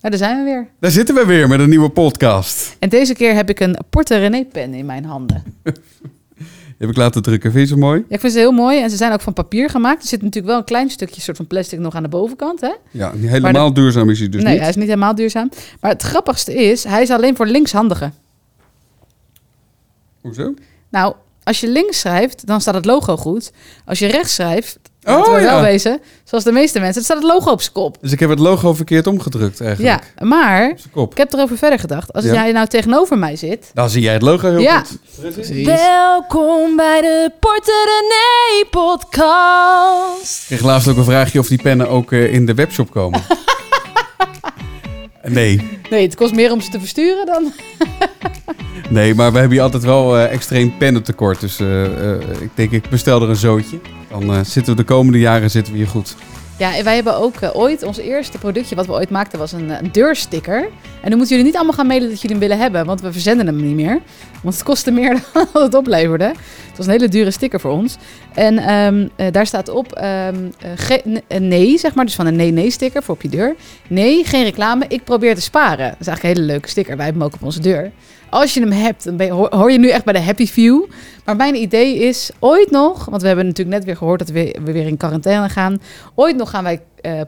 Nou, daar zijn we weer. Daar zitten we weer met een nieuwe podcast. En deze keer heb ik een Porte René pen in mijn handen. Die heb ik laten drukken. Vind je ze mooi? Ja, ik vind ze heel mooi en ze zijn ook van papier gemaakt. Er zit natuurlijk wel een klein stukje soort van plastic nog aan de bovenkant, hè? Ja, niet helemaal duurzaam is hij dus nee, niet. hij is niet helemaal duurzaam. Maar het grappigste is, hij is alleen voor linkshandigen. Hoezo? Nou, als je links schrijft, dan staat het logo goed. Als je rechts schrijft, Oh, we wel ja. wezen, zoals de meeste mensen, dan staat het logo op zijn kop. Dus ik heb het logo verkeerd omgedrukt eigenlijk. Ja, maar ik heb erover verder gedacht. Als Ja. jij nou tegenover mij zit... Dan zie jij het logo heel Ja. goed. Precies. Welkom bij de Porter René podcast. Ik kreeg laatst ook een vraagje of die pennen ook eh, in de webshop komen. nee, Nee, het kost meer om ze te versturen dan... nee, maar we hebben hier altijd wel eh, extreem pennentekort. Dus eh, eh, ik denk, ik bestel er een zootje. Dan zitten we de komende jaren zitten we hier goed. Ja, en wij hebben ook eh, ooit, ons eerste productje wat we ooit maakten was een, eh, een deursticker. En dan moeten jullie niet allemaal gaan mailen dat jullie hem willen hebben, want we verzenden hem niet meer. Want het kostte meer dan het opleverde. Het was een hele dure sticker voor ons. En ehm, eh, daar staat op ehm, eh, eh, nee, zeg maar, dus van een nee-nee-sticker voor op je deur. Nee, geen reclame, ik probeer te sparen. Dat is eigenlijk een hele leuke sticker, wij hebben hem ook op onze deur. Als je hem hebt, dan hoor je nu echt bij de Happy Few. Maar mijn idee is ooit nog, want we hebben natuurlijk net weer gehoord dat we weer, we weer in quarantaine gaan. Ooit nog gaan wij eh eh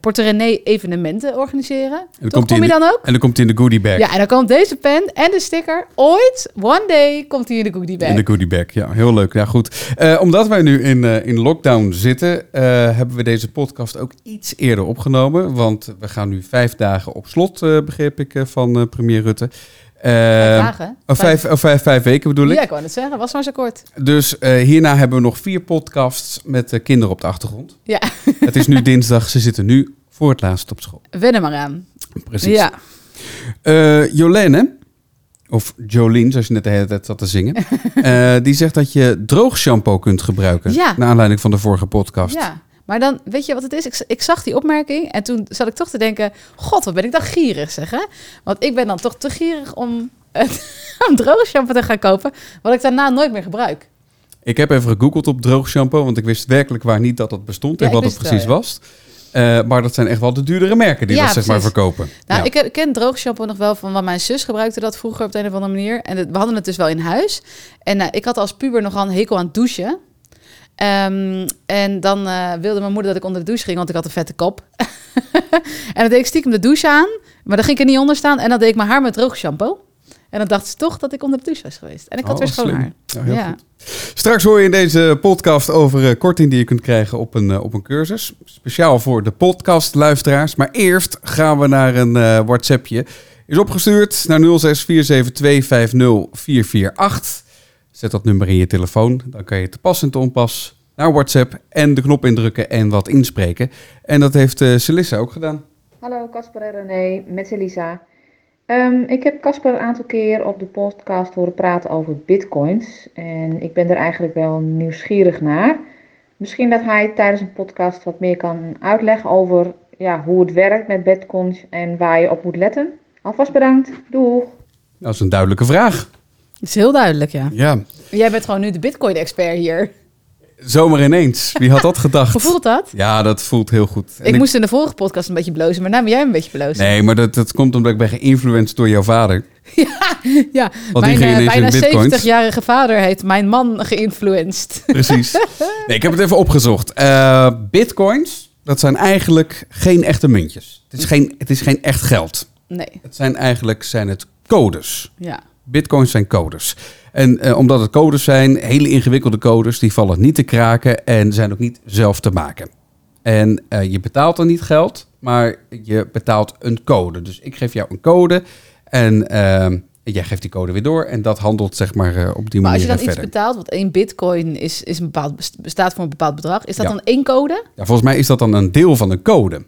Porte René evenementen organiseren. En dan komt kom je de- dan ook? En dan komt hij in de goodie bag. Ja, en dan komt deze pen en de sticker. Ooit, one day, komt hij in de goodie bag. In de goodie bag, ja, heel leuk. Ja, goed. Eh, omdat wij nu in, eh, in lockdown zitten, eh, hebben we deze podcast ook iets eerder opgenomen. Want we gaan nu vijf dagen op slot, eh, begreep ik, eh, van eh, premier Rutte. Vijf dagen. oh, vijf, oh, vijf, vijf weken bedoel ik. Ja, ik wou het zeggen. Was maar zo kort. Dus eh, hierna hebben we nog vier podcasts met eh, kinderen op de achtergrond. Ja, Het is nu dinsdag, ze zitten nu voor het laatst op school. wen er maar aan. Precies. Ja. Eh, Jolene, of Jolien, zoals je net de hele tijd zat te zingen, die zegt dat je droog shampoo kunt gebruiken. Ja. Naar aanleiding van de vorige podcast. Ja, maar dan, weet je wat het is? Ik, ik zag die opmerking en toen zat ik toch te denken... God, wat ben ik dan gierig, zeg hè? Want ik ben dan toch te gierig om een droge shampoo te gaan kopen... wat ik daarna nooit meer gebruik. Ik heb even gegoogeld op droog shampoo, want ik wist werkelijk waar niet dat dat bestond Ja, en wat het precies wel, was. Eh, maar dat zijn echt wel de duurdere merken die Ja, dat zeg maar verkopen. Nou, Ja. ik, ken droog shampoo nog wel van... want mijn zus gebruikte dat vroeger op de een of andere manier. En we hadden het dus wel in huis. En eh, ik had als puber nogal een hekel aan het douchen... Ehm, en dan eh, wilde mijn moeder dat ik onder de douche ging, want ik had een vette kop. en dan deed ik stiekem de douche aan, maar dan ging ik er niet onder staan. En dan deed ik mijn haar met droog shampoo. En dan dacht ze toch dat ik onder de douche was geweest. En ik had Oh, weer schoon haar. Ja. goed. Straks hoor je in deze podcast over eh, korting die je kunt krijgen op een, eh, op een cursus. Speciaal voor de podcastluisteraars. Maar eerst gaan we naar een WhatsAppje. Is opgestuurd naar 0647250448. Zet dat nummer in je telefoon. Dan kan je te pas en te onpas naar WhatsApp en de knop indrukken en wat inspreken. En dat heeft eh Celissa ook gedaan. Hallo Casper en René, met Elisa. Ehm, ik heb Casper een aantal keer op de podcast horen praten over bitcoins. En ik ben er eigenlijk wel nieuwsgierig naar. Misschien dat hij tijdens een podcast wat meer kan uitleggen over ja, hoe het werkt met bitcoins en waar je op moet letten. Alvast bedankt. Doeg! Dat is een duidelijke vraag. Dat is heel duidelijk, ja. Ja, Jij bent gewoon nu de bitcoin-expert hier. zomaar ineens. Wie had dat gedacht? Hoe voelt dat? Ja, dat voelt heel goed. En Ik, moest in de vorige podcast een beetje blozen, maar nu ben jij een beetje blozen. Nee, maar dat, dat komt omdat ik ben geïnfluenced door jouw vader. Ja, Want die mijn eh, bijna bitcoins. 70-jarige vader heeft mijn man geïnfluenced. Precies. Nee, ik heb het even opgezocht. Eh, bitcoins, dat zijn eigenlijk geen echte muntjes. Het is geen, het is geen echt geld. Nee, Het zijn eigenlijk zijn het codes. ja. Bitcoins zijn codes. En eh, omdat het codes zijn, hele ingewikkelde codes, die vallen niet te kraken en zijn ook niet zelf te maken. En eh, je betaalt dan niet geld, maar je betaalt een code. Dus ik geef jou een code en eh, jij geeft die code weer door. En dat handelt zeg maar op die Maar als manier je dan iets verder. betaalt, want één bitcoin is, is een bepaald, bestaat voor een bepaald bedrag, is dat Ja. dan één code? Ja, volgens mij is dat dan een deel van een code.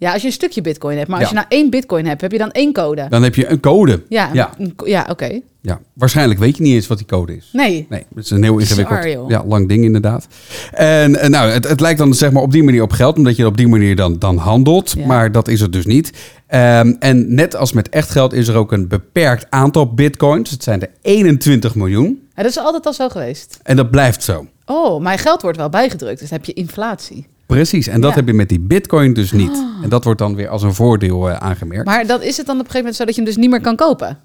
Ja, als je een stukje bitcoin hebt. Maar als Ja. je nou één bitcoin hebt, heb je dan één code? Dan heb je een code. Ja, Ja. ja oké. Ja, waarschijnlijk weet je niet eens wat die code is. Nee. Nee, het is een heel ingewikkeld, ja, lang ding inderdaad. En eh, nou, het, het lijkt dan zeg maar op die manier op geld, omdat je op die manier dan, dan handelt. Ja. Maar dat is het dus niet. Ehm, en net als met echt geld is er ook een beperkt aantal bitcoins. Het zijn er 21 miljoen. Ja, dat is altijd al zo geweest. En dat blijft zo. Oh, mijn geld wordt wel bijgedrukt, dus heb je inflatie. Precies, en dat Ja. heb je met die bitcoin dus niet. Ah. En dat wordt dan weer als een voordeel eh, aangemerkt. Maar dat is het dan op een gegeven moment zo dat je hem dus niet meer kan kopen?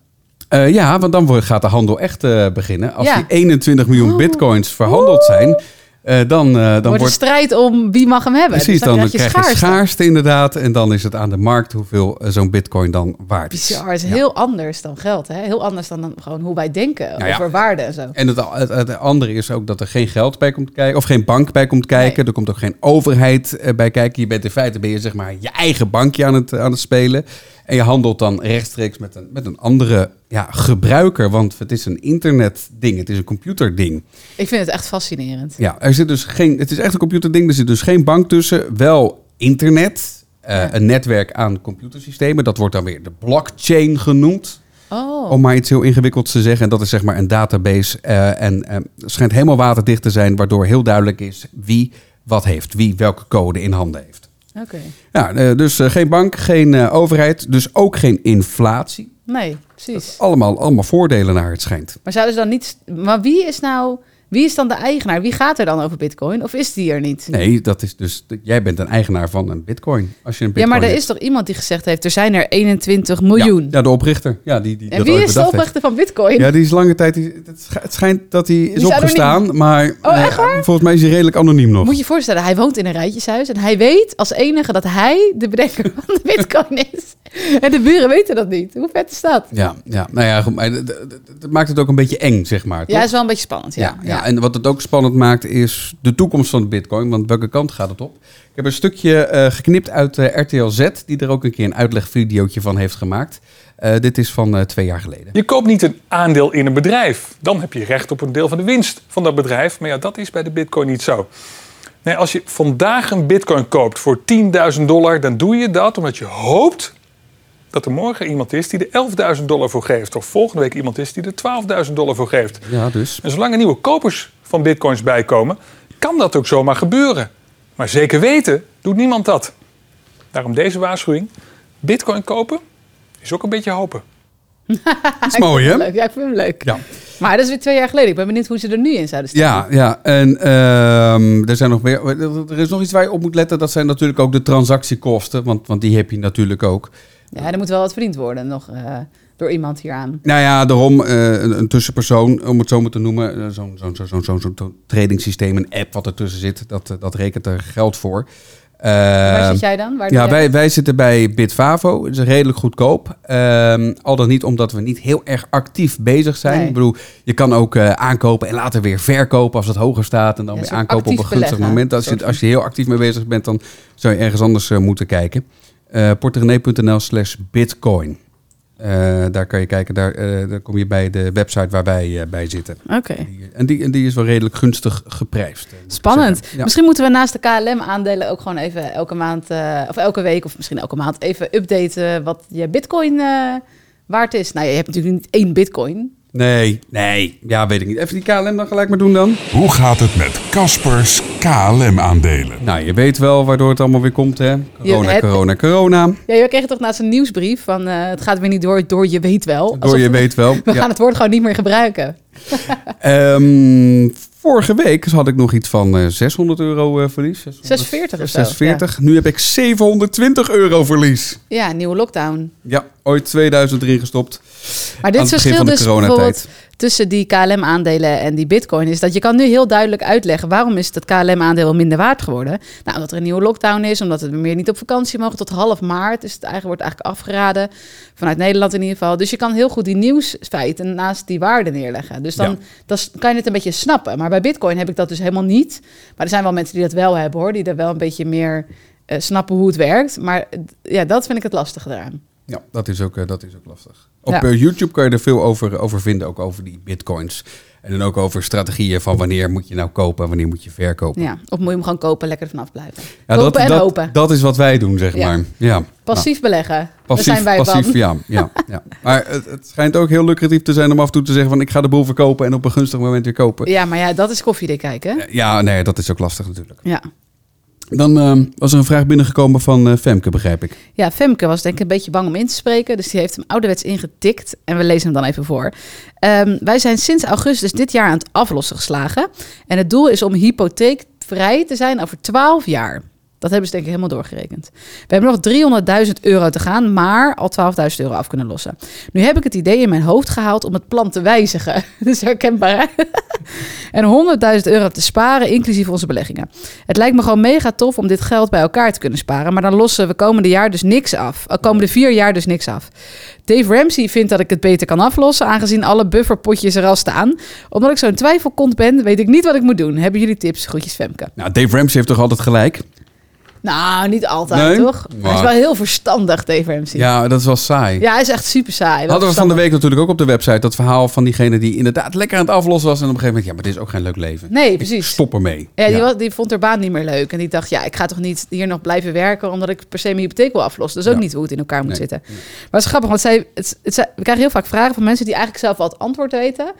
Eh, ja, want dan gaat de handel echt eh, beginnen. Als Ja. die 21 miljoen Oh. bitcoins verhandeld zijn, eh, dan, eh, dan wordt een strijd om wie mag hem hebben. Precies, Dus dan, je krijg je schaarste. schaarste inderdaad. En dan is het aan de markt hoeveel eh, zo'n bitcoin dan waard is. Bizar, het is Ja. heel anders dan geld. Hè? Heel anders dan, dan gewoon hoe wij denken Nou ja. over waarde en zo. En het, het, het andere is ook dat er geen geld bij komt kijken, of geen bank bij komt kijken. Er komt ook geen overheid bij kijken. Je bent in feite ben je zeg maar je eigen bankje aan het, aan het spelen. En je handelt dan rechtstreeks met een, met een andere ja, gebruiker, want het is een internetding, het is een computerding. Ik vind het echt fascinerend. Ja, er zit dus geen, het is echt een computerding, er zit dus geen bank tussen, wel internet, eh, Ja. een netwerk aan computersystemen. Dat wordt dan weer de blockchain genoemd. Oh, Om maar iets heel ingewikkelds te zeggen. En dat is zeg maar een database. eh, en het schijnt helemaal waterdicht te zijn, waardoor heel duidelijk is wie wat heeft. Wie welke code in handen heeft. Oké. Ja, eh, dus eh, geen bank, geen eh, overheid, dus ook geen inflatie. Nee, precies. Allemaal, allemaal voordelen naar het schijnt. Maar zouden ze dan niet... Maar wie is nou... Wie is dan de eigenaar? Wie gaat er dan over bitcoin? Of is die er niet? Nee, dat is dus. Jij bent een eigenaar van een bitcoin. Als je een ja, bitcoin maar er is toch iemand die gezegd heeft... er zijn er 21 miljoen. Ja, ja, de oprichter. Ja, die, die en dat wie is de heeft. oprichter van bitcoin? Ja, die is lange tijd. Die, het sch- het schijnt dat hij is opgestaan, maar Oh, eh, volgens mij is hij redelijk anoniem nog. Moet je je voorstellen, hij woont in een rijtjeshuis... en hij weet als enige dat hij de bedenker van de bitcoin is. En de buren weten dat niet. Hoe vet is dat? Ja, ja, nou ja, goed, maar dat- maakt het ook een beetje eng, zeg maar. Ja, is wel een beetje spannend. Ja, ja, ja. En wat het ook spannend maakt is de toekomst van bitcoin. Want welke kant gaat het op? Ik heb een stukje eh, geknipt uit eh, RTL Z, die er ook een keer een uitlegvideootje van heeft gemaakt. Eh, dit is van twee jaar geleden. Je koopt niet een aandeel in een bedrijf. Dan heb je recht op een deel van de winst van dat bedrijf. Maar ja, dat is bij de bitcoin niet zo. Nee, als je vandaag een bitcoin koopt voor 10.000 dollar... dan doe je dat omdat je hoopt dat er morgen iemand is die er 11.000 dollar voor geeft. Of volgende week iemand is die er 12.000 dollar voor geeft. Ja, dus. En zolang er nieuwe kopers van bitcoins bijkomen... kan dat ook zomaar gebeuren. Maar zeker weten doet niemand dat. Daarom deze waarschuwing. Bitcoin kopen is ook een beetje hopen. Dat is mooi, hè? Leuk. Ja, ik vind hem leuk. Ja. Maar dat is weer twee jaar geleden. Ik ben benieuwd hoe ze er nu in zouden staan. Ja, ja. En ehm, er zijn nog meer. Er is nog iets waar je op moet letten. Dat zijn natuurlijk ook de transactiekosten. Want, want die heb je natuurlijk ook. Ja, er moet wel wat verdiend worden nog eh, door iemand hieraan. Nou ja, daarom eh, een, een tussenpersoon, om het zo maar te noemen. eh, Zo'n zo'n zo'n zo'n tradingsysteem, een app wat ertussen zit. Dat, dat rekent er geld voor. Waar Ehm, zit jij dan? Waar Ja, wij, wij zitten bij Bitfavo. Het is redelijk goedkoop. Ehm, al dan niet omdat we niet heel erg actief bezig zijn. Nee. Ik bedoel, je kan ook aankopen en later weer verkopen als het hoger staat. En dan Ja, weer aankopen op een gunstig moment. Als je, als je heel actief mee bezig bent, dan zou je ergens anders moeten kijken. Uh, porterenee.nl slash bitcoin. Eh, daar kan je kijken, daar, eh, daar kom je bij de website waar wij eh, bij zitten. Oké. En die, en die is wel redelijk gunstig geprijsd. eh, Spannend. Ja. Misschien moeten we naast de KLM-aandelen ook gewoon even elke maand, eh, of elke week, of misschien elke maand, even updaten wat je bitcoin eh, waard is. Nou, je hebt natuurlijk niet één bitcoin. Nee, nee. Ja, weet ik niet. Even die KLM dan gelijk maar doen dan. Hoe gaat het met Caspers KLM-aandelen? Nou, je weet wel waardoor het allemaal weer komt, hè? Corona, corona, corona. Ja, je kreeg toch naast een nieuwsbrief van eh, het gaat weer niet door, door je weet wel. Door je we- weet wel. We Ja. gaan het woord gewoon niet meer gebruiken. Ehm, vorige week had ik nog iets van eh, 600 euro eh, verlies. 600, 640 of zo, 640. Nu heb ik 720 euro verlies. Ja, nieuwe lockdown. Ja, ooit 2000 erin gestopt. Maar dit verschil van de dus coronatijd. bijvoorbeeld tussen die KLM-aandelen en die bitcoin is dat je kan nu heel duidelijk uitleggen waarom is dat KLM-aandeel minder waard geworden. Nou, omdat er een nieuwe lockdown is, omdat we meer niet op vakantie mogen tot half maart. Dus het eigenlijk, wordt eigenlijk afgeraden, vanuit Nederland in ieder geval. Dus je kan heel goed die nieuwsfeiten naast die waarde neerleggen. Dus dan, Ja. s- kan je het een beetje snappen. Maar bij bitcoin heb ik dat dus helemaal niet. Maar er zijn wel mensen die dat wel hebben hoor, die er wel een beetje meer eh, snappen hoe het werkt. Maar ja, dat vind ik het lastige eraan. Ja, dat is ook, eh, dat is ook lastig. Op Ja. YouTube kan je er veel over, over vinden, ook over die bitcoins. En dan ook over strategieën van wanneer moet je nou kopen en wanneer moet je verkopen. Ja, of moet je hem gewoon kopen, lekker ervan afblijven. Ja, kopen dat, en dat, hopen. dat is wat wij doen, zeg Ja. maar. Ja. Passief beleggen. Passief, Daar zijn wij passief, van. ja. ja, ja. Maar het, het schijnt ook heel lucratief te zijn om af en toe te zeggen van ik ga de boel verkopen en op een gunstig moment weer kopen. Ja, maar ja, dat is koffiedik kijken. Ja, nee, dat is ook lastig natuurlijk. Ja. Dan eh, was er een vraag binnengekomen van eh, Femke, begrijp ik. ja, Femke was denk ik een beetje bang om in te spreken. Dus die heeft hem ouderwets ingetikt. En we lezen hem dan even voor. Ehm, wij zijn sinds augustus dit jaar aan het aflossen geslagen. En het doel is om hypotheekvrij te zijn over 12 jaar. Dat hebben ze denk ik helemaal doorgerekend. We hebben nog 300.000 euro te gaan, maar al 12.000 euro af kunnen lossen. Nu heb ik het idee in mijn hoofd gehaald om het plan te wijzigen. Is herkenbaar? En 100.000 euro te sparen, inclusief onze beleggingen. Het lijkt me gewoon mega tof om dit geld bij elkaar te kunnen sparen. Maar dan lossen we komende jaar dus niks af. Uh, komende vier jaar dus niks af. Dave Ramsey vindt dat ik het beter kan aflossen, aangezien alle bufferpotjes er al staan. Omdat ik zo'n twijfelkont ben, weet ik niet wat ik moet doen. Hebben jullie tips? Groetjes Femke. Nou, Dave Ramsey heeft toch altijd gelijk? Nou, niet altijd, Nee? toch? Hij is Maar- wel heel verstandig, Ramsey. Ja, Ja, dat is wel saai. hij is echt super saai. wel Hadden we van de week natuurlijk ook op de website dat verhaal van diegene die inderdaad lekker aan het aflossen was. En op een gegeven moment, ja, maar dit is ook geen leuk leven. Nee, Ik precies. Stop ermee. Ja, die, was- die vond haar baan niet meer leuk. En die dacht, ja, ik ga toch niet hier nog blijven werken... omdat ik per se mijn hypotheek wil aflossen. Dat is ook Ja. niet hoe het in elkaar moet Nee. zitten. Maar het is grappig, want zij, het, het, we krijgen heel vaak vragen van mensen... die eigenlijk zelf wel het antwoord weten.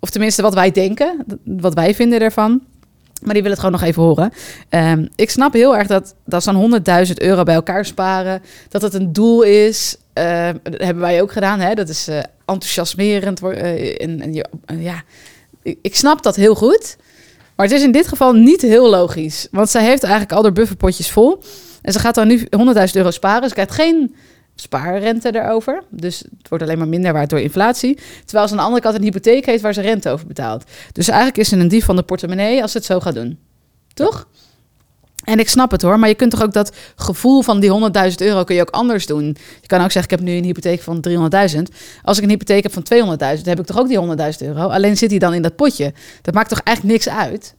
Of tenminste wat wij denken, wat wij vinden ervan. Maar die willen het gewoon nog even horen. Ehm, ik snap heel erg dat, dat zo'n 100.000 euro bij elkaar sparen... dat het een doel is. Ehm, dat hebben wij ook gedaan. Hè? Dat is eh, enthousiasmerend. eh, en, en ja, ik, ik snap dat heel goed... Maar het is in dit geval niet heel logisch. Want zij heeft eigenlijk al haar bufferpotjes vol. En ze gaat dan nu 100.000 euro sparen. Ze krijgt geen spaarrente erover. Dus het wordt alleen maar minder waard door inflatie. Terwijl ze aan de andere kant een hypotheek heeft waar ze rente over betaalt. Dus eigenlijk is ze een dief van de portemonnee als ze het zo gaat doen. Toch? En ik snap het hoor, maar je kunt toch ook dat gevoel van die 100.000 euro kun je ook anders doen. Je kan ook zeggen, ik heb nu een hypotheek van 300.000. Als ik een hypotheek heb van 200.000, heb ik toch ook die 100.000 euro. Alleen zit die dan in dat potje. Dat maakt toch eigenlijk niks uit?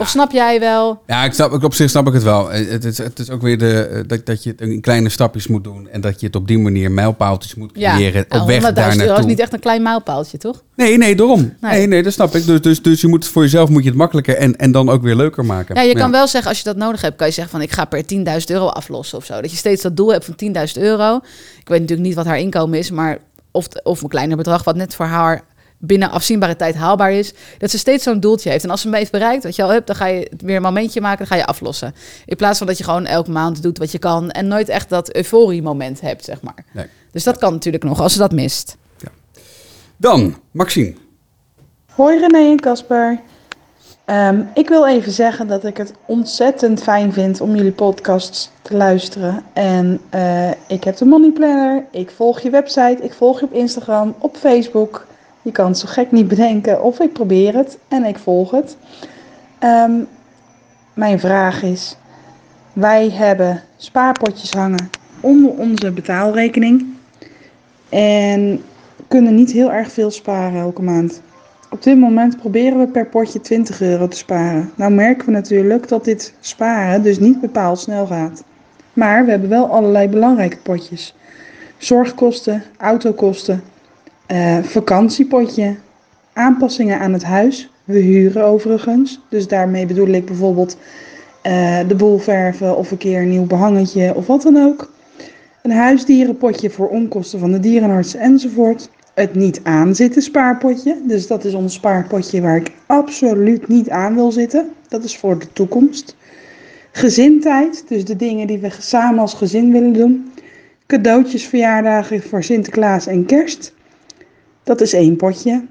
Of snap jij wel? Ja, ik snap, op zich snap ik het wel. Eh, Het is, het is ook weer de, eh, dat, dat je het in kleine stapjes moet doen. En dat je het op die manier mijlpaaltjes moet creëren. op weg 100.000 daar euro is naartoe. niet echt een klein mijlpaaltje, toch? Nee, nee, daarom. Nee. Nee, nee, dat snap ik. Dus, dus, dus je moet voor jezelf moet je het makkelijker en, en dan ook weer leuker maken. Ja, je kan wel zeggen, als je dat nodig hebt, kan je zeggen van ik ga per 10.000 euro aflossen of zo. Dat je steeds dat doel hebt van 10.000 euro. Ik weet natuurlijk niet wat haar inkomen is, maar of, of een kleiner bedrag wat net voor haar binnen afzienbare tijd haalbaar is. Dat ze steeds zo'n doeltje heeft. En als ze hem heeft bereikt, wat je al hebt, dan ga je weer een momentje maken, dan ga je aflossen. In plaats van dat je gewoon elke maand doet wat je kan en nooit echt dat euforie moment hebt, zeg maar. Nee. Dus dat kan natuurlijk nog, als ze dat mist. Dan, Maxine. Hoi René en Casper. Ehm, ik wil even zeggen dat ik het ontzettend fijn vind om jullie podcasts te luisteren. En eh, ik heb de Money Planner, ik volg je website, ik volg je op Instagram, op Facebook. Je kan zo gek niet bedenken of ik probeer het en ik volg het. Ehm, mijn vraag is, wij hebben spaarpotjes hangen onder onze betaalrekening. En kunnen niet heel erg veel sparen elke maand. Op dit moment proberen we per potje 20 euro te sparen. Nou merken we natuurlijk dat dit sparen dus niet bepaald snel gaat. Maar we hebben wel allerlei belangrijke potjes. Zorgkosten, autokosten, eh, vakantiepotje, aanpassingen aan het huis. We huren overigens. Dus daarmee bedoel ik bijvoorbeeld eh, de boel verven of een keer een nieuw behangetje of wat dan ook. Een huisdierenpotje voor onkosten van de dierenarts enzovoort. Het niet aanzitten spaarpotje. Dus dat is ons spaarpotje waar ik absoluut niet aan wil zitten. Dat is voor de toekomst. Gezintijd, dus de dingen die we samen als gezin willen doen. Cadeautjes, verjaardagen voor Sinterklaas en kerst. Dat is één potje.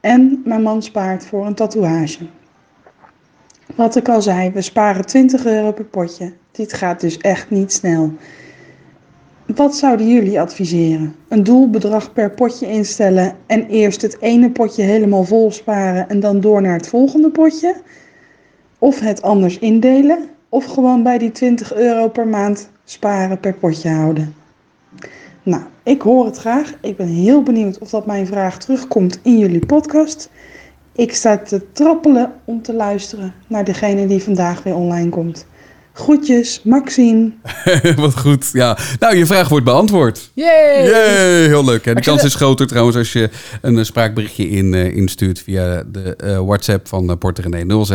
En mijn man spaart voor een tatoeage. Wat ik al zei, we sparen 20 euro per potje. Dit gaat dus echt niet snel. Wat zouden jullie adviseren? Een doelbedrag per potje instellen en eerst het ene potje helemaal vol sparen en dan door naar het volgende potje? Of het anders indelen? Of gewoon bij die 20 euro per maand sparen per potje houden? Nou, ik hoor het graag. Ik ben heel benieuwd of dat mijn vraag terugkomt in jullie podcast. Ik sta te trappelen om te luisteren naar degene die vandaag weer online komt. Groetjes, Maxine. Wat goed. Ja. Nou, je vraag wordt beantwoord. Yay! Yay, heel leuk. Hè? De kans is groter trouwens als je een eh, spraakberichtje in, eh, instuurt via de eh, WhatsApp van uh, Porter René 0647250448.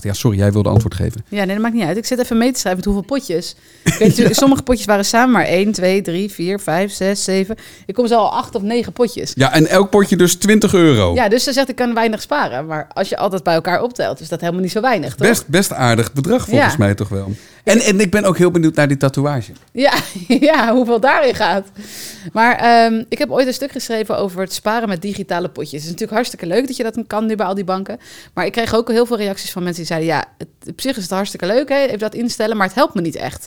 Ja, sorry, jij wilde antwoord geven. Ja, nee, dat maakt niet uit. Ik zit even mee te schrijven met hoeveel potjes. Ik weet natuurlijk, sommige potjes waren samen maar 1, 2, 3, 4, 5, 6, 7. Ik kom zo al 8 of 9 potjes. Ja, en elk potje dus 20 euro. Ja, dus ze zegt ik kan weinig sparen. Maar als je altijd bij elkaar optelt, is dat helemaal niet zo weinig, toch? Best, best aardig bedrag volgens Ja. mij toch wel. En, en ik ben ook heel benieuwd naar die tatoeage. Ja, ja, hoeveel daarin gaat. Maar ehm, ik heb ooit een stuk geschreven over het sparen met digitale potjes. Het is natuurlijk hartstikke leuk dat je dat kan nu bij al die banken. Maar ik kreeg ook heel veel reacties van mensen die zeiden... ja, het, op zich is het hartstikke leuk, hè, even dat instellen, maar het helpt me niet echt.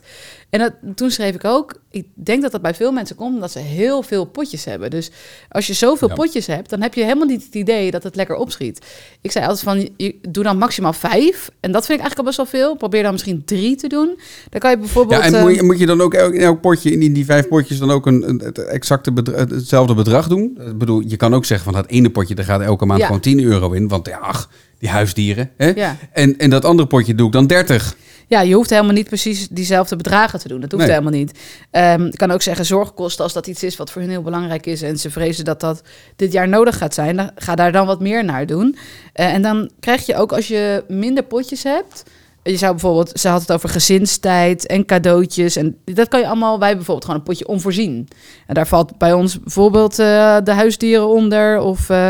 En dat, toen schreef ik ook, ik denk dat dat bij veel mensen komt... omdat ze heel veel potjes hebben. Dus als je zoveel Ja. potjes hebt, dan heb je helemaal niet het idee dat het lekker opschiet. Ik zei altijd van, je, doe dan maximaal vijf. En dat vind ik eigenlijk al best wel veel. Probeer dan misschien drie te doen. Dan kan je bijvoorbeeld... Ja, en moet je, moet je dan ook elk, in elk potje, in die, die vijf potjes, dan ook een, een, het exacte bedra- hetzelfde bedrag doen? Ik bedoel, je kan ook zeggen van dat ene potje, daar gaat elke maand Ja. gewoon 10 euro in. Want ja, ach, die huisdieren. Hè? Ja. En, en dat andere potje doe ik dan 30. Ja, je hoeft helemaal niet precies diezelfde bedragen te doen. Dat hoeft Nee. helemaal niet. Ehm ik kan ook zeggen zorgkosten als dat iets is wat voor hun heel belangrijk is en ze vrezen dat dat dit jaar nodig gaat zijn, dan ga daar dan wat meer naar doen. Eh, en dan krijg je ook als je minder potjes hebt. Je zou bijvoorbeeld, ze had het over gezinstijd en cadeautjes. En dat kan je allemaal, wij bijvoorbeeld gewoon een potje onvoorzien. En daar valt bij ons bijvoorbeeld eh, de huisdieren onder. Of eh,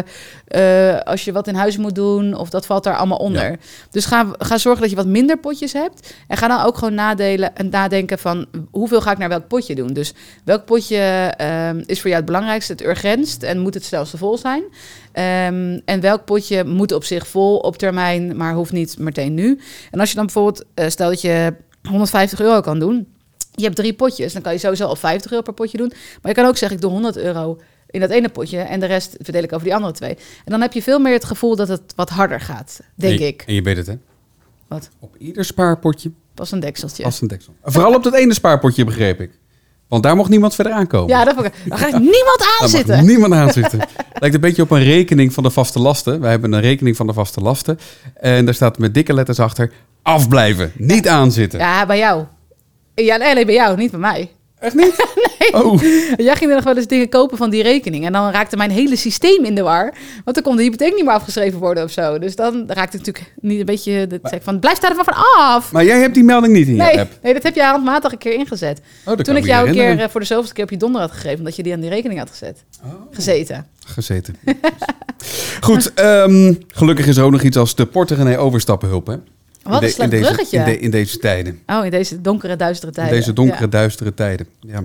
eh, als je wat in huis moet doen, of dat valt daar allemaal onder. Dus ga, ga zorgen dat je wat minder potjes hebt. En ga dan ook gewoon nadelen en nadenken van hoeveel ga ik naar welk potje doen. Dus welk potje ehm, is voor jou het belangrijkste, het urgentst en moet het snelste vol zijn. Ehm, en welk potje moet op zich vol op termijn, maar hoeft niet meteen nu. En als je dan bijvoorbeeld, eh, stel dat je 150 euro kan doen. Je hebt drie potjes, dan kan je sowieso al 50 euro per potje doen. Maar je kan ook zeggen, ik doe 100 euro in dat ene potje en de rest verdeel ik over die andere twee. En dan heb je veel meer het gevoel dat het wat harder gaat, denk En ik. En je weet het, hè? Wat? Op ieder spaarpotje Pas een dekseltje. past een deksel. Vooral op dat ene spaarpotje, begreep ik. Want daar mocht niemand verder aankomen. Ja, dat ik. Daar gaat niemand aan zitten. niemand aan zitten. Lijkt een beetje op een rekening van de vaste lasten. Wij hebben een rekening van de vaste lasten. En daar staat met dikke letters achter... afblijven, niet aanzitten. Ja, bij jou. Ja, nee, bij jou, niet bij mij. Echt niet? Oh, Jij ging er nog wel eens dingen kopen van die rekening. En dan raakte mijn hele systeem in de war. Want dan kon de hypotheek niet meer afgeschreven worden of zo. Dus dan raakte ik natuurlijk niet een beetje... Dat ik van, blijf daar ervan van af. maar jij hebt die melding niet in je Nee, app. nee, dat heb je handmatig een keer ingezet. Oh, Toen ik jou een keer eh, voor de zoveelste keer op je donder had gegeven... omdat je die aan die rekening had gezet. Oh. Gezeten. Gezeten. Goed, ehm, gelukkig is er ook nog iets als de Porte René overstappenhulp. Hè? Wat In een slecht in deze, bruggetje. In, de- in deze tijden. Oh, in deze donkere, duistere In tijden. deze donkere, Ja. duistere tijden. Ja.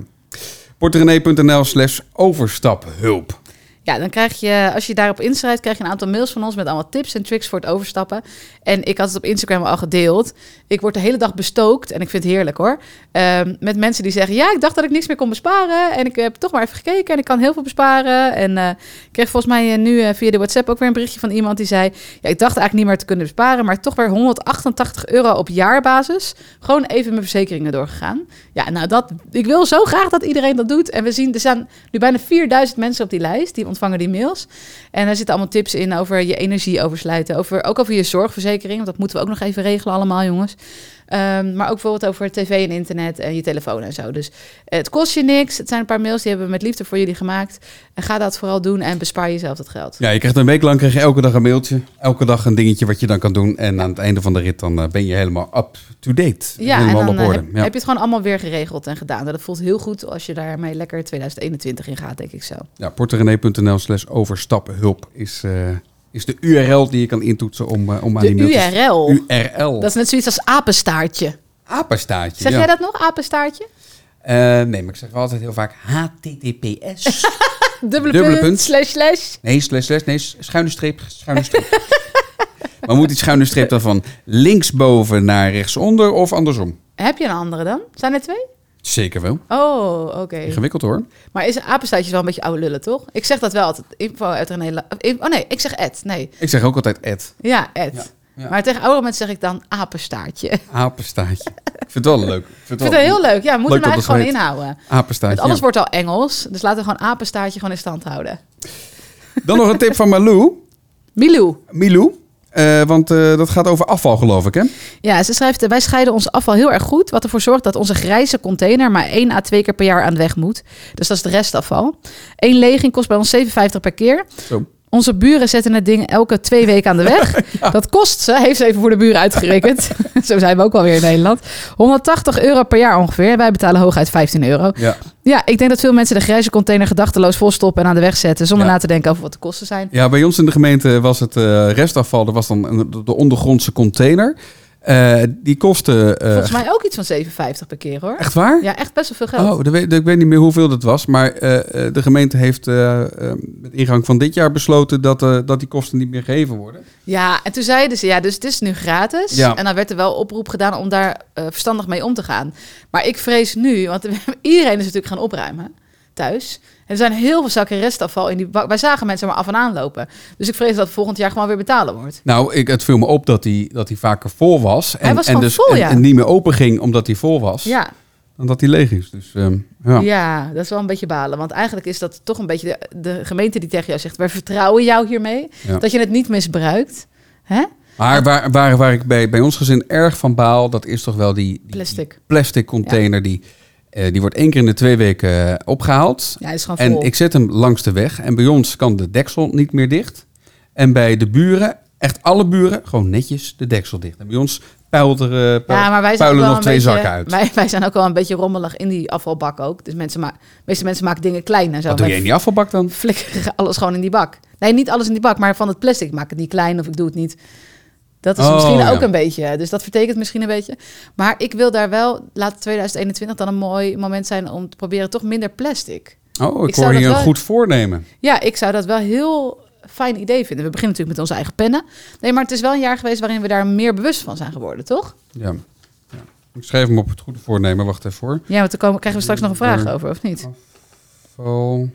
porterenee.nl slash overstaphulp. Ja, dan krijg je, als je daarop inschrijft, krijg je een aantal mails van ons met allemaal tips en tricks voor het overstappen. En ik had het op Instagram al gedeeld. Ik word de hele dag bestookt en ik vind het heerlijk hoor. Ehm, met mensen die zeggen, ja, ik dacht dat ik niks meer kon besparen. En ik heb toch maar even gekeken en ik kan heel veel besparen. En eh, ik kreeg volgens mij eh, nu eh, via de WhatsApp ook weer een berichtje van iemand die zei, ja, ik dacht eigenlijk niet meer te kunnen besparen, maar toch weer 188 euro op jaarbasis. Gewoon even mijn verzekeringen doorgegaan. Ja, nou dat, ik wil zo graag dat iedereen dat doet. En we zien, er staan nu bijna 4000 mensen op die lijst, die ontvangen die mails. En daar zitten allemaal tips in over je energie oversluiten, over, ook over je zorgverzekering, want dat moeten we ook nog even regelen allemaal, jongens. Ehm, maar ook bijvoorbeeld over tv en internet en je telefoon en zo. Dus het kost je niks. Het zijn een paar mails die hebben we met liefde voor jullie gemaakt. En ga dat vooral doen en bespaar jezelf dat geld. Ja, je krijgt een week lang krijg je elke dag een mailtje. Elke dag een dingetje wat je dan kan doen. En aan het einde van de rit dan eh, ben je helemaal up-to-date. Ja, en dan op eh, orde. heb, ja. heb je het gewoon allemaal weer geregeld en gedaan. Dat voelt heel goed als je daarmee lekker 2021 in gaat, denk ik zo. Ja, porterenee.nl slash overstappenhulp is, eh, is de URL die je kan intoetsen om, eh, om aan De die. URL. URL. Dat is net zoiets als apenstaartje. apenstaartje. Zeg ja. jij dat nog, apenstaartje? Eh, nee, maar ik zeg wel altijd heel vaak HTTPS. Dubbele, Dubbele punt, punt. slash slash. nee, slash slash, nee, schuine streep, schuine streep. maar moet die schuine streep dan van linksboven naar rechtsonder of andersom? Heb je een andere dan? Zijn er twee? Zeker wel. Oh, oké. Ingewikkeld hoor. Maar is apenstaartje wel een beetje oude lullen, toch? Ik zeg dat wel altijd. Info uit. La- in- Oh nee, ik zeg Ed. Nee. Ik zeg ook altijd Ed. Ja, Ed. Ja, ja. Maar tegen oude mensen zeg ik dan apenstaartje. Apenstaartje. Ik vind het wel leuk. Ik vind vind het heel leuk. Ja, moeten we eigenlijk gewoon heet. inhouden. Apenstaartje. Want alles ja. wordt al Engels. Dus laten we gewoon apenstaartje gewoon in stand houden. Dan nog een tip van Malou. Milou. Milou. Eh, want eh, dat gaat over afval, geloof ik, hè? Ja, ze schrijft, eh, wij scheiden ons afval heel erg goed. Wat ervoor zorgt dat onze grijze container maar één à twee keer per jaar aan de weg moet. Dus dat is de restafval. Eén leging kost bij ons 7,50 per keer. Zo. Onze buren zetten het ding elke twee weken aan de weg. Dat kost ze, heeft ze even voor de buren uitgerekend. Zo zijn we ook alweer in Nederland. 180 euro per jaar ongeveer. Wij betalen hooguit 15 euro. Ja. Ja, ik denk dat veel mensen de grijze container gedachteloos volstoppen en aan de weg zetten. Zonder Ja. na te denken over wat de kosten zijn. ja, bij ons in de gemeente was het eh, restafval. Er was dan de ondergrondse container. Eh, die kosten... eh, Volgens mij ook iets van 7,50 per keer hoor. Echt waar? Ja, echt best wel veel geld. Oh, dat weet, ik weet niet meer hoeveel dat was. Maar eh, de gemeente heeft eh, eh, met ingang van dit jaar besloten dat, dat die kosten niet meer gegeven worden. Ja, en toen zeiden ze, ja, dus het is nu gratis. Ja. En dan werd er wel oproep gedaan om daar verstandig mee om te gaan. Maar ik vrees nu, want iedereen is natuurlijk gaan opruimen thuis. En er zijn heel veel zakken restafval in die bak. Wij zagen mensen maar af en aan lopen. Dus ik vrees dat het volgend jaar gewoon weer betalen wordt. Nou, ik, het viel me op dat hij dat die vaker vol was. En, Hij was en, dus, vol, en, ja. en niet meer open ging omdat hij vol was. Ja, Dan dat hij leeg is. Dus ehm, ja. ja. dat is wel een beetje balen. Want eigenlijk is dat toch een beetje de, de gemeente die tegen jou zegt... wij vertrouwen jou hiermee. Ja. Dat je het niet misbruikt. Hè? Maar waar, waar, waar ik bij, bij ons gezin erg van baal, dat is toch wel die, die Plastic. die plastic container. Die, eh, die wordt één keer in de twee weken eh, opgehaald. Ja, is gewoon En ik zet hem langs de weg. En bij ons kan de deksel niet meer dicht. En bij de buren, echt alle buren, gewoon netjes de deksel dicht. En bij ons puilt er, eh, puil- Ja, maar wij zijn ook puilen nog twee beetje, zakken uit. Wij, wij zijn ook wel een beetje rommelig in die afvalbak ook. Dus mensen ma- meeste mensen maken dingen klein en zo. Wat doe je in die afvalbak dan? flikkeren alles gewoon in die bak. Nee, niet alles in die bak, maar van het plastic. Ik maak het niet klein of ik doe het niet. Dat is Oh, misschien ja. ook een beetje. Dus dat vertekent misschien een beetje. Maar ik wil daar wel, laat 2021 dan een mooi moment zijn om te proberen toch minder plastic. Oh, ik, hoor je een goed voornemen. Ja, ik zou dat wel heel fijn idee vinden. We beginnen natuurlijk met onze eigen pennen. Nee, maar het is wel een jaar geweest waarin we daar meer bewust van zijn geworden, toch? Ja. ja. Ik schrijf hem op het goede voornemen. Wacht even voor. Ja, want dan komen, krijgen we straks nog een vraag over, of niet? Vol.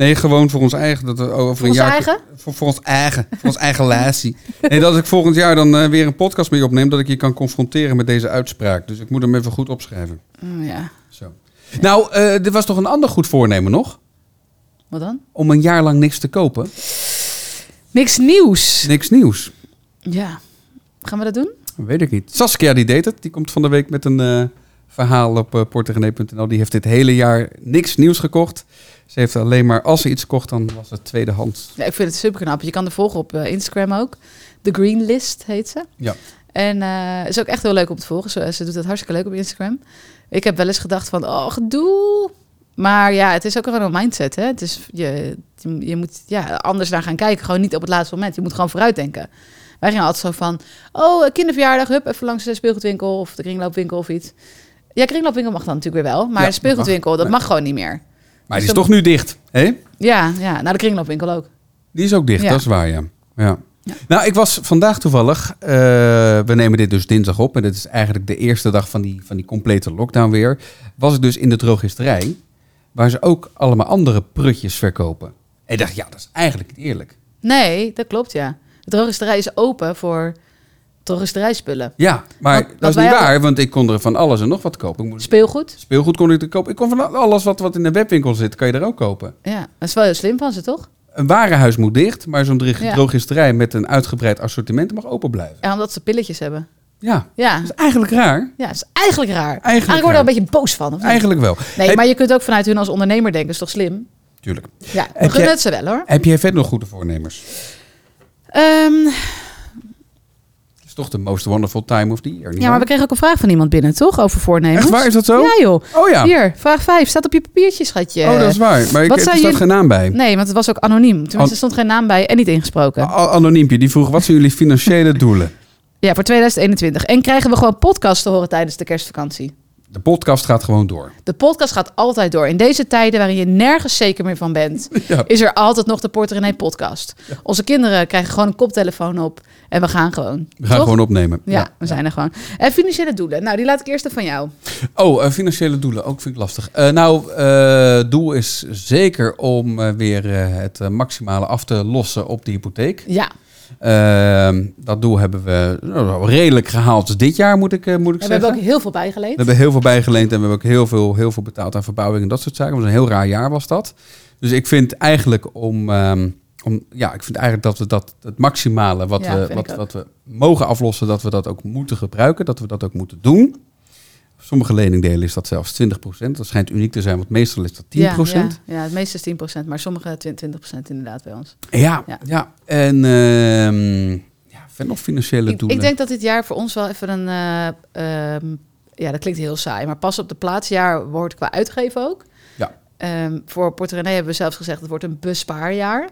Nee, gewoon voor ons eigen. Dat we over Voor een ons jaar, eigen? Voor, voor ons eigen. Voor ons eigen latie. Nee, dat ik volgend jaar dan eh, weer een podcast mee opneem. Dat ik je kan confronteren met deze uitspraak. Dus ik moet hem even goed opschrijven. Mm, ja, Zo. Nou, eh er was toch een ander goed voornemen nog? wat dan? Om een jaar lang niks te kopen. Niks nieuws. Niks nieuws. Ja, gaan we dat doen? Weet ik niet. Saskia die deed het. Die komt van de week met een eh, verhaal op uh, portegenee.nl. Die heeft dit hele jaar niks nieuws gekocht. Ze heeft alleen maar, als ze iets kocht, dan was het tweedehands. Ja, ik vind het super knap. Je kan er volgen op eh, Instagram ook. The Green List heet ze. Ja. En eh is ook echt heel leuk om te volgen. Ze, ze doet het hartstikke leuk op Instagram. Ik heb wel eens gedacht van, oh, gedoe. Maar ja, het is ook gewoon een mindset. Hè? Het is, je, je, moet ja, anders naar gaan kijken. Gewoon niet op het laatste moment. Je moet gewoon vooruitdenken. Wij gingen altijd zo van, oh, kinderverjaardag, hup, even langs de speelgoedwinkel of de kringloopwinkel of iets. Ja, kringloopwinkel mag dan natuurlijk weer wel. Maar de speelgoedwinkel, dat mag. gewoon niet meer. Maar die Dus is dan- toch nu dicht, hè? Ja, ja, nou de kringloopwinkel ook. Die is ook dicht, dat is waar, ja. ja. Ja. Nou, ik was vandaag toevallig, eh, we nemen dit dus dinsdag op... en dit is eigenlijk de eerste dag van die, van die complete lockdown weer... was ik dus in de drogisterij, waar ze ook allemaal andere prutjes verkopen. En ik dacht, ja, dat is eigenlijk niet eerlijk. Nee, dat klopt, ja. De drogisterij is open voor drogisterijspullen. Ja, maar Want- dat is niet waar, want ik kon er van alles en nog wat kopen. Ik Speelgoed? speelgoed kon ik er kopen. Ik kon van alles wat, wat in de webwinkel zit, kan je er ook kopen. Ja, dat is wel heel slim van ze, toch? Een warenhuis moet dicht, maar zo'n Ja. drogisterij met een uitgebreid assortiment mag open blijven. Ja, omdat ze pilletjes hebben. Ja, Ja, dat is eigenlijk raar. ja dat is eigenlijk raar. Eigenlijk, word je raar. er een beetje boos van, of niet? Eigenlijk wel. Nee, Heb- maar je kunt ook vanuit hun als ondernemer denken, is toch slim? Tuurlijk. Ja, we gunnen het ze wel, hoor. Heb jij verder nog goede voornemens? Ehm, Het is toch de most wonderful time of the year. ja, maar we kregen ook een vraag van iemand binnen, toch? Over voornemens. Echt waar, is dat zo? Ja, joh. Oh ja. Hier, vraag 5. Staat op je papiertje, schatje. Oh, dat is waar. Maar ik, er staat geen naam bij. Nee, want het was ook anoniem. Tenminste, An- er stond geen naam bij en niet ingesproken. Anoniempje, die vroeg, wat zijn jullie financiële doelen? Ja, voor 2021. En krijgen we gewoon podcast te horen tijdens de kerstvakantie. De podcast gaat gewoon door. De podcast gaat altijd door. In deze tijden waarin je nergens zeker meer van bent, Ja. is er altijd nog de Porter René podcast. Onze kinderen krijgen gewoon een koptelefoon op en we gaan gewoon. We gaan Toch? gewoon opnemen. Ja, we zijn er gewoon. En financiële doelen. Nou, die laat ik eerst even van jou. Oh, eh, financiële doelen, ook vind ik lastig. Eh, nou, eh doel is zeker om eh, weer eh, het eh, maximale af te lossen op de hypotheek. Ja, dat doel hebben we nou, redelijk gehaald dit jaar, moet ik, eh, moet ik en we zeggen. hebben ook heel veel bijgeleend. We hebben heel veel bijgeleend en we hebben ook heel veel, heel veel betaald aan verbouwing en dat soort zaken. Het was een heel raar jaar was dat. Dus ik vind eigenlijk om, ehm, om ja, ik vind eigenlijk dat we dat het maximale wat, Ja, we, wat, wat we mogen aflossen, dat we dat ook moeten gebruiken, dat we dat ook moeten doen. Sommige leningdelen is dat zelfs 20%. Dat schijnt uniek te zijn, want meestal is dat 10%. Ja, ja, ja, het meeste is 10%, maar sommige 20% inderdaad bij ons. Ja, ja. Ja. En ehm ja, nog financiële doelen. ik denk dat dit jaar voor ons wel even een... eh, ehm, ja, dat klinkt heel saai, maar pas op de plaatsjaar wordt qua uitgeven ook. Ja. Ehm, voor Porto René hebben we zelfs gezegd, het wordt een bespaarjaar.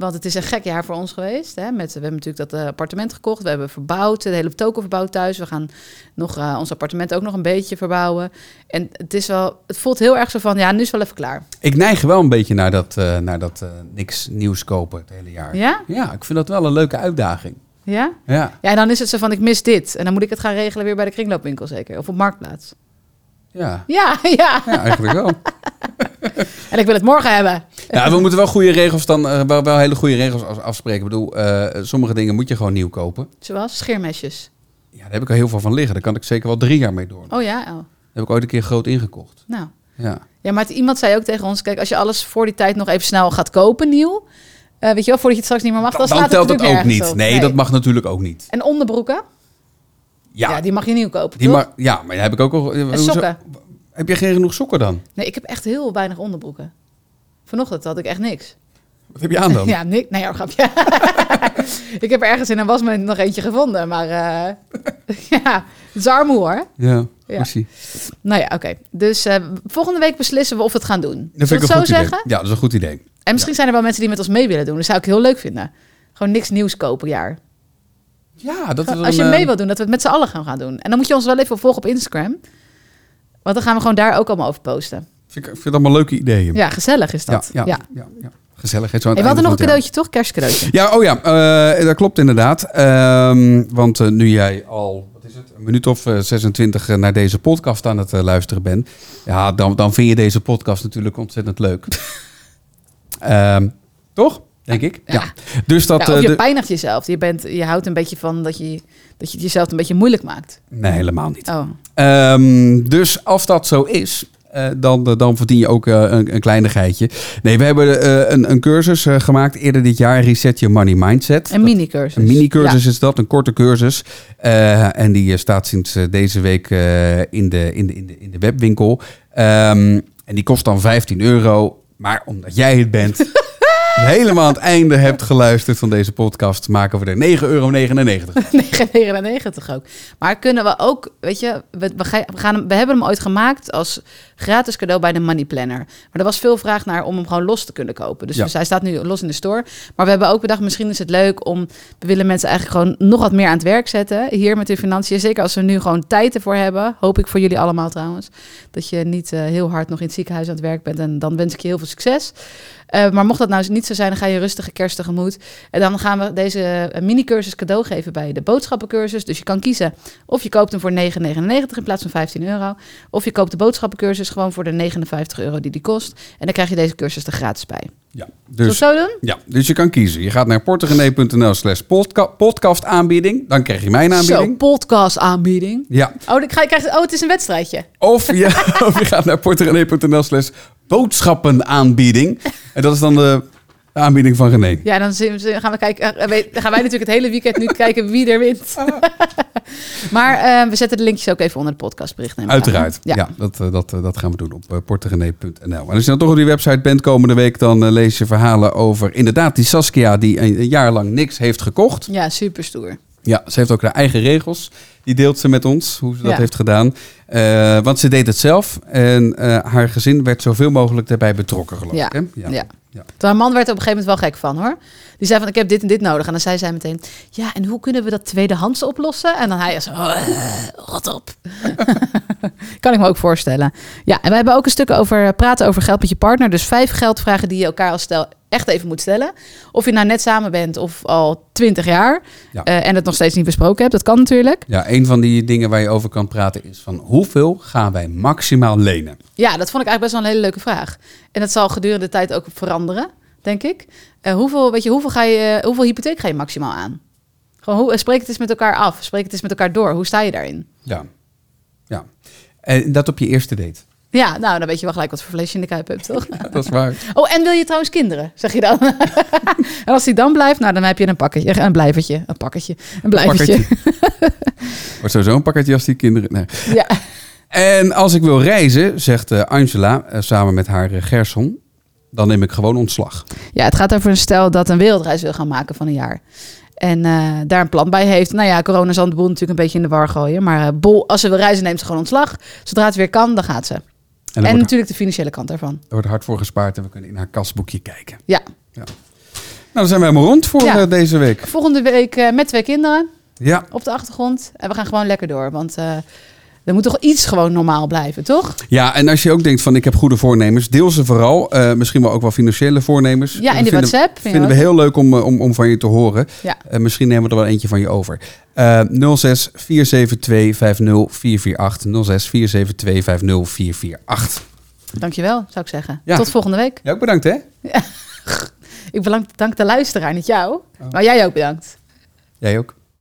Want het is een gek jaar voor ons geweest. Hè? Met, we hebben natuurlijk dat eh, appartement gekocht. We hebben verbouwd. De hele toko verbouwd thuis. We gaan nog eh, ons appartement ook nog een beetje verbouwen. En het, is wel, het voelt heel erg zo van... Ja, nu is wel even klaar. Ik neig wel een beetje naar dat, eh, naar dat niks nieuws kopen het hele jaar. Ja? Ja, ik vind dat wel een leuke uitdaging. Ja? Ja, Ja, en dan is het zo van... Ik mis dit. En dan moet ik het gaan regelen weer bij de kringloopwinkel zeker. Of op Marktplaats. Ja. Ja, ja. ja eigenlijk wel. En ik wil het morgen hebben. Ja, we moeten wel goede regels dan, eh, wel, wel hele goede regels af- afspreken. Ik bedoel, eh, sommige dingen moet je gewoon nieuw kopen. Zoals scheermesjes. Ja, daar heb ik al heel veel van liggen. Daar kan ik zeker wel drie jaar mee door. Oh ja? Oh. heb ik ooit een keer groot ingekocht. Nou. Ja. Ja, maar het- iemand zei ook tegen ons... Kijk, als je alles voor die tijd nog even snel gaat kopen, nieuw... eh, weet je wel, voordat je het straks niet meer mag, dan, Dan, telt het ook niet. op. Nee, dat mag natuurlijk ook niet. En onderbroeken? Ja, Ja, die mag je nieuw kopen, die toch? ja maar heb ik ook al... En hoezo- sokken? Heb je geen genoeg sokken dan? Nee, ik heb echt heel weinig onderbroeken. Vanochtend had ik echt niks. Wat heb je aan dan? Ja, niks. Nee, hoor, grapje. ik heb ergens in een wasmand nog eentje gevonden, maar eh, ja, het is armoe hoor. Ja, Ja. precies. Nou ja, oké. Dus eh, volgende week beslissen we of we het gaan doen. Dat vind ik het een zo goed zeggen? idee. Ja, dat is een goed idee. En misschien zijn er wel mensen die met ons mee willen doen. Dat zou ik heel leuk vinden. Gewoon niks nieuws kopen jaar. Ja, dat is Als je mee wilt doen, dat we het met z'n allen gaan gaan doen. En dan moet je ons wel even volgen op Instagram. Want dan gaan we gewoon daar ook allemaal over posten. Vind ik, vind het allemaal leuke ideeën. Ja, gezellig is dat. ja, Ja. ja. ja. Gezellig. Zo aan Hey, we hadden nog een cadeautje, toch? Kerstcadeautje. Ja, oh ja, eh, dat klopt inderdaad. Ehm, want eh, nu jij al, wat is het, een minuut of eh, 26 eh, naar deze podcast aan het luisteren bent. Ja, dan, dan vind je deze podcast natuurlijk ontzettend leuk. Ehm, toch? Denk ik. Ja. Dus dat... of eh, je de- pijnigt jezelf. Je, bent, je houdt een beetje van dat je, dat je het jezelf een beetje moeilijk maakt. Nee, helemaal niet. Oh. Ehm, dus als dat zo is, eh, dan, eh, dan verdien je ook een, een kleinigheidje. Nee, we hebben een, een cursus gemaakt eerder dit jaar. Reset Your Money Mindset. Een mini-cursus. Een mini-cursus is dat, een korte cursus. En die staat sinds deze week in, de, in, de, in, de, in de webwinkel. Ehm, en die kost dan 15 euro. Maar omdat jij het bent, helemaal aan het einde hebt geluisterd van deze podcast, maken we er 9,99 euro. 9,99 ook. Maar kunnen we ook, weet je, we, we, ga- we gaan, we hebben hem ooit gemaakt als gratis cadeau bij de Money Planner. Maar er was veel vraag naar om hem gewoon los te kunnen kopen. Dus Ja. hij staat nu los in de store. Maar we hebben ook bedacht, misschien is het leuk om, we willen mensen eigenlijk gewoon nog wat meer aan het werk zetten. Hier met de financiën. Zeker als we nu gewoon tijd ervoor hebben. Hoop ik voor jullie allemaal trouwens. Dat je niet eh, heel hard nog in het ziekenhuis aan het werk bent. En dan wens ik je heel veel succes. Eh, maar mocht dat nou niet zo zijn, dan ga je rustige kerst tegemoet. En dan gaan we deze eh, mini-cursus cadeau geven bij de boodschappencursus. Dus je kan kiezen of je koopt hem voor 9,99 in plaats van 15 euro. Of je koopt de boodschappencursus gewoon voor de 59 euro die die kost. En dan krijg je deze cursus er gratis bij. Ja, dus, zo doen? ja, dus je kan kiezen. Je gaat naar portegenee.nl slash podca- podcast aanbieding. Dan krijg je mijn Zo, aanbieding. podcast aanbieding. Ja, Oh, ik krijg, oh, het is een wedstrijdje. Of je, of je gaat naar porterenee.nl slash boodschappenaanbieding. En dat is dan de aanbieding van René. Ja, dan zien we- gaan we kijken. eh, weet- Dan gaan wij natuurlijk het hele weekend nu kijken wie er wint. maar eh, we zetten de linkjes ook even onder de podcastbericht. ik aan? Uiteraard. Ja, Ja. dat, eh, dat, dat gaan we doen op uh. En als je dan toch op die website bent komende week, dan lees je verhalen over inderdaad die Saskia die een, een jaar lang niks heeft gekocht. Ja, super stoer. Ja, ze heeft ook haar eigen regels. Die deelt ze met ons, hoe ze dat Ja. heeft gedaan. Eh, want ze deed het zelf en eh, haar gezin werd zoveel mogelijk daarbij betrokken, geloof Ja. ik. Hè? Ja. ja. Haar man werd er op een gegeven moment wel gek van hoor. Die zei van ik heb dit en dit nodig. En dan zei zij meteen, ja en hoe kunnen we dat tweedehands oplossen? En dan hij zo, "Eh, rot op. kan ik me ook voorstellen. Ja, en we hebben ook een stuk over praten over geld met je partner. Dus vijf geldvragen die je elkaar als stel echt even moet stellen. Of je nou net samen bent of al twintig jaar. Ja. en het nog steeds niet besproken hebt. Dat kan natuurlijk. Ja, een van die dingen waar je over kan praten is van hoeveel gaan wij maximaal lenen? Ja, dat vond ik eigenlijk best wel een hele leuke vraag. En dat zal gedurende de tijd ook veranderen, denk ik. Eh, hoeveel, weet je, hoeveel, ga je, hoeveel hypotheek ga je maximaal aan? Gewoon, hoe, eh, spreek het eens met elkaar af. Spreek het eens met elkaar door. Hoe sta je daarin? Ja. ja. En dat op je eerste date. Ja, nou, dan weet je wel gelijk wat voor vlees je in de kuip hebt, toch? Dat is waar. Oh, en wil je trouwens kinderen, zeg je dan? en als die dan blijft, nou, dan heb je een pakketje, een blijvertje, een pakketje, een blijvertje. Wordt sowieso een pakketje als die kinderen... Nee. Ja. En als ik wil reizen, zegt eh, Angela eh, samen met haar eh, Gerson... dan neem ik gewoon ontslag. ja, het gaat over een stel dat een wereldreis wil gaan maken van een jaar. En daar een plan bij heeft. Nou ja, corona zal de boel natuurlijk een beetje in de war gooien. Maar eh, bol, als ze wil reizen, neemt ze gewoon ontslag. Zodra het weer kan, dan gaat ze. En natuurlijk de financiële kant daarvan. er wordt hard voor gespaard en we kunnen in haar kasboekje kijken. Ja. dan zijn we helemaal rond voor Ja. eh, deze week. Volgende week eh, met twee kinderen Ja. op de achtergrond. En we gaan gewoon lekker door. Want eh, er moet toch iets gewoon normaal blijven, toch? ja, en als je ook denkt van ik heb goede voornemens, deel ze vooral. Eh, misschien wel ook wel financiële voornemens. Ja, in de vinden- WhatsApp. vind Vinden we heel leuk om, eh, om, om van je te horen. Ja. Eh, misschien nemen we er wel eentje van je over. Eh 06 472 50 448. 06 472 50 448. Dankjewel, zou ik zeggen. Ja. Tot volgende week. Ja, ook bedankt hè? Ik bedank, dank de luisteraar, niet jou. Maar jij ook bedankt. Jij ook.